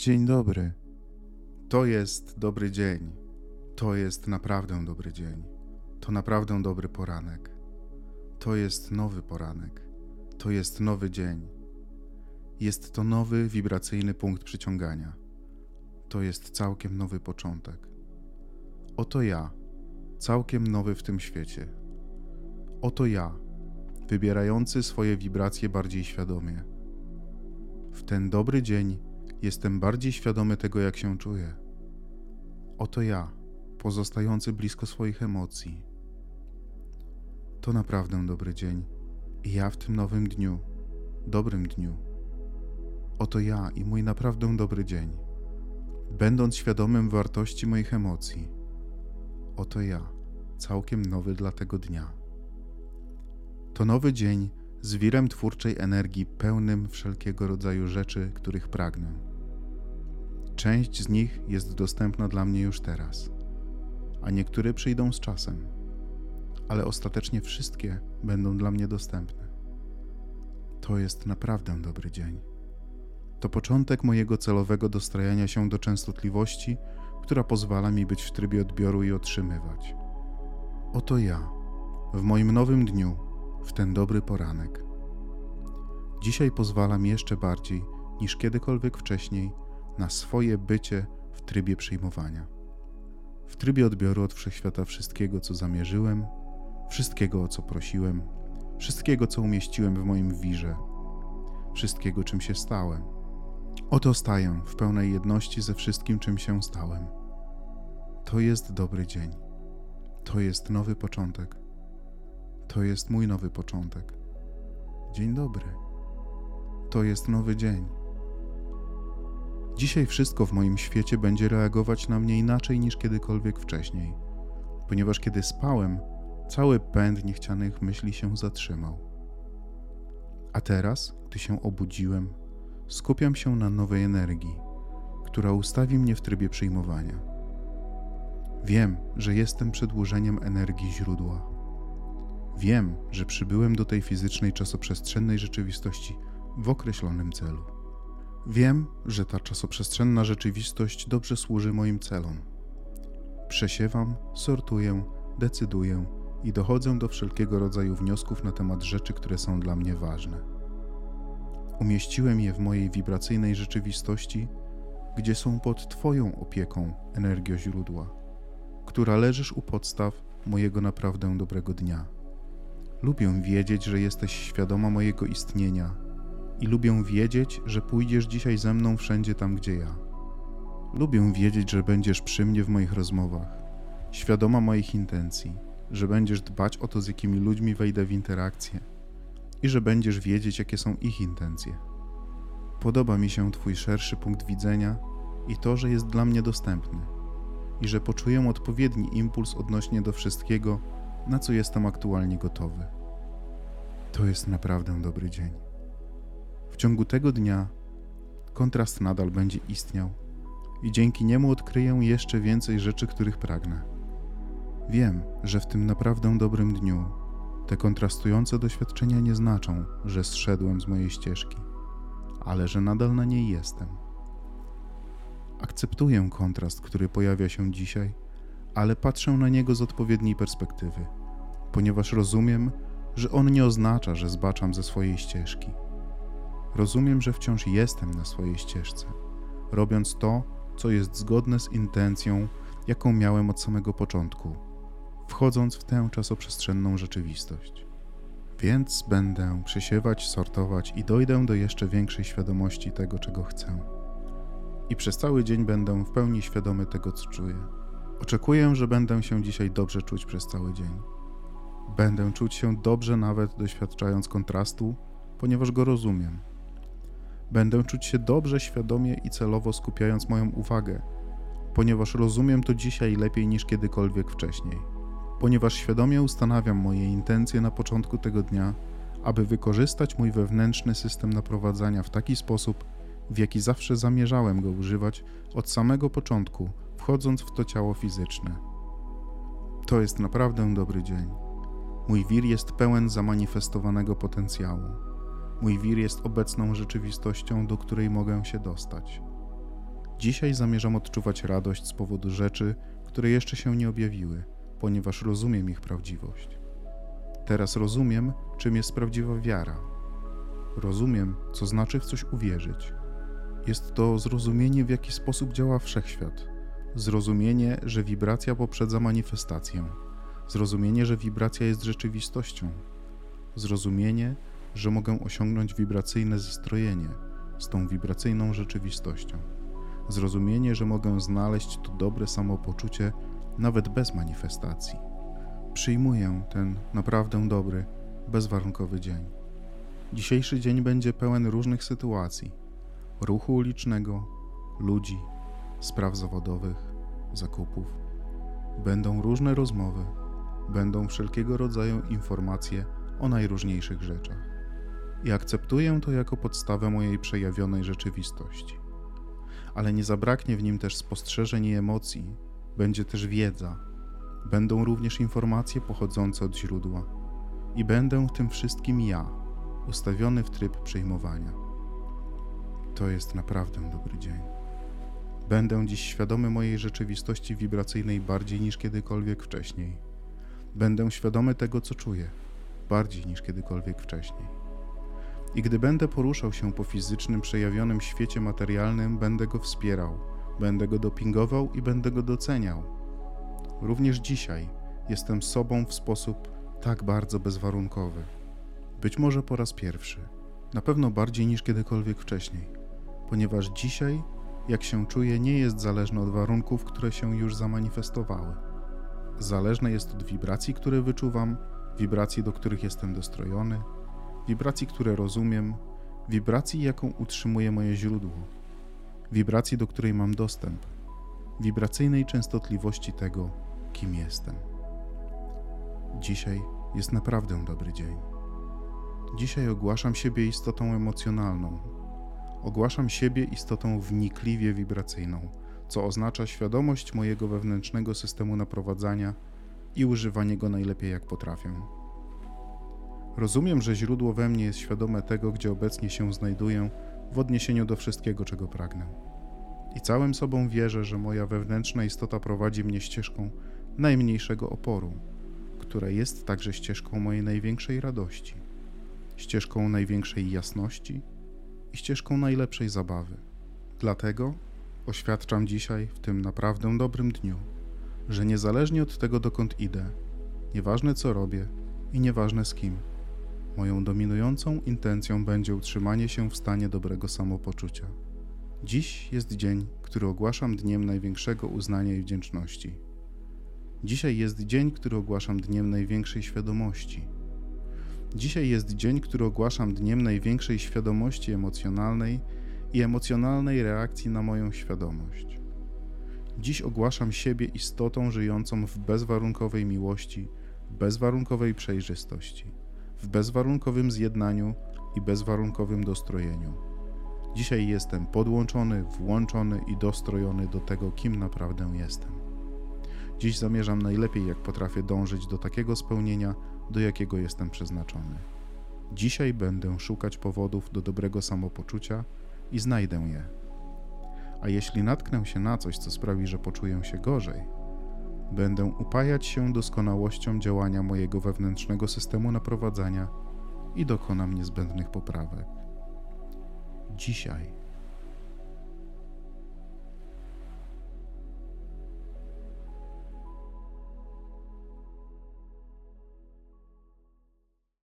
Dzień dobry. To jest dobry dzień. To jest naprawdę dobry dzień. To naprawdę dobry poranek. To jest nowy poranek. To jest nowy dzień. Jest to nowy wibracyjny punkt przyciągania. To jest całkiem nowy początek. Oto ja, całkiem nowy w tym świecie. Oto ja, wybierający swoje wibracje bardziej świadomie. W ten dobry dzień jestem bardziej świadomy tego, jak się czuję. Oto ja, pozostający blisko swoich emocji. To naprawdę dobry dzień i ja w tym nowym dniu, dobrym dniu. Oto ja i mój naprawdę dobry dzień, będąc świadomym wartości moich emocji. Oto ja, całkiem nowy dla tego dnia. To nowy dzień z wirem twórczej energii pełnym wszelkiego rodzaju rzeczy, których pragnę. Część z nich jest dostępna dla mnie już teraz, a niektóre przyjdą z czasem, ale ostatecznie wszystkie będą dla mnie dostępne. To jest naprawdę dobry dzień. To początek mojego celowego dostrajania się do częstotliwości, która pozwala mi być w trybie odbioru i otrzymywać. Oto ja, w moim nowym dniu, w ten dobry poranek. Dzisiaj pozwalam jeszcze bardziej niż kiedykolwiek wcześniej na swoje bycie w trybie przyjmowania. W trybie odbioru od wszechświata wszystkiego, co zamierzyłem, wszystkiego, o co prosiłem, wszystkiego, co umieściłem w moim wirze, wszystkiego, czym się stałem. Oto staję w pełnej jedności ze wszystkim, czym się stałem. To jest dobry dzień. To jest nowy początek. To jest mój nowy początek. Dzień dobry. To jest nowy dzień. Dzisiaj wszystko w moim świecie będzie reagować na mnie inaczej niż kiedykolwiek wcześniej, ponieważ kiedy spałem, cały pęd niechcianych myśli się zatrzymał. A teraz, gdy się obudziłem, skupiam się na nowej energii, która ustawi mnie w trybie przyjmowania. Wiem, że jestem przedłużeniem energii źródła. Wiem, że przybyłem do tej fizycznej czasoprzestrzennej rzeczywistości w określonym celu. Wiem, że ta czasoprzestrzenna rzeczywistość dobrze służy moim celom. Przesiewam, sortuję, decyduję i dochodzę do wszelkiego rodzaju wniosków na temat rzeczy, które są dla mnie ważne. Umieściłem je w mojej wibracyjnej rzeczywistości, gdzie są pod Twoją opieką, energio źródła, która leżysz u podstaw mojego naprawdę dobrego dnia. Lubię wiedzieć, że jesteś świadoma mojego istnienia i lubię wiedzieć, że pójdziesz dzisiaj ze mną wszędzie tam, gdzie ja. Lubię wiedzieć, że będziesz przy mnie w moich rozmowach, świadoma moich intencji, że będziesz dbać o to, z jakimi ludźmi wejdę w interakcję i że będziesz wiedzieć, jakie są ich intencje. Podoba mi się Twój szerszy punkt widzenia i to, że jest dla mnie dostępny i że poczuję odpowiedni impuls odnośnie do wszystkiego, na co jestem aktualnie gotowy. To jest naprawdę dobry dzień. Ciągu tego dnia kontrast nadal będzie istniał i dzięki niemu odkryję jeszcze więcej rzeczy, których pragnę. Wiem, że w tym naprawdę dobrym dniu te kontrastujące doświadczenia nie znaczą, że zszedłem z mojej ścieżki, ale że nadal na niej jestem. Akceptuję kontrast, który pojawia się dzisiaj, ale patrzę na niego z odpowiedniej perspektywy, ponieważ rozumiem, że on nie oznacza, że zbaczam ze swojej ścieżki. Rozumiem, że wciąż jestem na swojej ścieżce, robiąc to, co jest zgodne z intencją, jaką miałem od samego początku, wchodząc w tę czasoprzestrzenną rzeczywistość. Więc będę przesiewać, sortować i dojdę do jeszcze większej świadomości tego, czego chcę. I przez cały dzień będę w pełni świadomy tego, co czuję. Oczekuję, że będę się dzisiaj dobrze czuć przez cały dzień. Będę czuć się dobrze, nawet doświadczając kontrastu, ponieważ go rozumiem. Będę czuć się dobrze, świadomie i celowo skupiając moją uwagę, ponieważ rozumiem to dzisiaj lepiej niż kiedykolwiek wcześniej. Ponieważ świadomie ustanawiam moje intencje na początku tego dnia, aby wykorzystać mój wewnętrzny system naprowadzania w taki sposób, w jaki zawsze zamierzałem go używać od samego początku, wchodząc w to ciało fizyczne. To jest naprawdę dobry dzień. Mój wir jest pełen zamanifestowanego potencjału. Mój wir jest obecną rzeczywistością, do której mogę się dostać. Dzisiaj zamierzam odczuwać radość z powodu rzeczy, które jeszcze się nie objawiły, ponieważ rozumiem ich prawdziwość. Teraz rozumiem, czym jest prawdziwa wiara. Rozumiem, co znaczy w coś uwierzyć. Jest to zrozumienie, w jaki sposób działa wszechświat. Zrozumienie, że wibracja poprzedza manifestację. Zrozumienie, że wibracja jest rzeczywistością. Zrozumienie, że mogę osiągnąć wibracyjne zestrojenie z tą wibracyjną rzeczywistością. Zrozumienie, że mogę znaleźć to dobre samopoczucie nawet bez manifestacji. Przyjmuję ten naprawdę dobry, bezwarunkowy dzień. Dzisiejszy dzień będzie pełen różnych sytuacji: ruchu ulicznego, ludzi, spraw zawodowych, zakupów. Będą różne rozmowy, będą wszelkiego rodzaju informacje o najróżniejszych rzeczach. I akceptuję to jako podstawę mojej przejawionej rzeczywistości. Ale nie zabraknie w nim też spostrzeżeń i emocji, będzie też wiedza, będą również informacje pochodzące od źródła i będę w tym wszystkim ja, ustawiony w tryb przyjmowania. To jest naprawdę dobry dzień. Będę dziś świadomy mojej rzeczywistości wibracyjnej bardziej niż kiedykolwiek wcześniej. Będę świadomy tego, co czuję, bardziej niż kiedykolwiek wcześniej. I gdy będę poruszał się po fizycznym, przejawionym świecie materialnym, będę go wspierał, będę go dopingował i będę go doceniał. Również dzisiaj jestem sobą w sposób tak bardzo bezwarunkowy. Być może po raz pierwszy, na pewno bardziej niż kiedykolwiek wcześniej, ponieważ dzisiaj, jak się czuję, nie jest zależne od warunków, które się już zamanifestowały. Zależne jest od wibracji, które wyczuwam, wibracji, do których jestem dostrojony, wibracji, które rozumiem, wibracji, jaką utrzymuje moje źródło, wibracji, do której mam dostęp, wibracyjnej częstotliwości tego, kim jestem. Dzisiaj jest naprawdę dobry dzień. Dzisiaj ogłaszam siebie istotą emocjonalną. Ogłaszam siebie istotą wnikliwie wibracyjną, co oznacza świadomość mojego wewnętrznego systemu naprowadzania i używanie go najlepiej jak potrafię. Rozumiem, że źródło we mnie jest świadome tego, gdzie obecnie się znajduję w odniesieniu do wszystkiego, czego pragnę. I całym sobą wierzę, że moja wewnętrzna istota prowadzi mnie ścieżką najmniejszego oporu, która jest także ścieżką mojej największej radości, ścieżką największej jasności i ścieżką najlepszej zabawy. Dlatego oświadczam dzisiaj, w tym naprawdę dobrym dniu, że niezależnie od tego, dokąd idę, nieważne co robię i nieważne z kim, moją dominującą intencją będzie utrzymanie się w stanie dobrego samopoczucia. Dziś jest dzień, który ogłaszam dniem największego uznania i wdzięczności. Dzisiaj jest dzień, który ogłaszam dniem największej świadomości. Dzisiaj jest dzień, który ogłaszam dniem największej świadomości emocjonalnej i emocjonalnej reakcji na moją świadomość. Dziś ogłaszam siebie istotą żyjącą w bezwarunkowej miłości, bezwarunkowej przejrzystości, w bezwarunkowym zjednaniu i bezwarunkowym dostrojeniu. Dzisiaj jestem podłączony, włączony i dostrojony do tego, kim naprawdę jestem. Dziś zamierzam najlepiej, jak potrafię dążyć do takiego spełnienia, do jakiego jestem przeznaczony. Dzisiaj będę szukać powodów do dobrego samopoczucia i znajdę je. A jeśli natknę się na coś, co sprawi, że poczuję się gorzej, będę upajać się doskonałością działania mojego wewnętrznego systemu naprowadzania i dokonam niezbędnych poprawek. Dzisiaj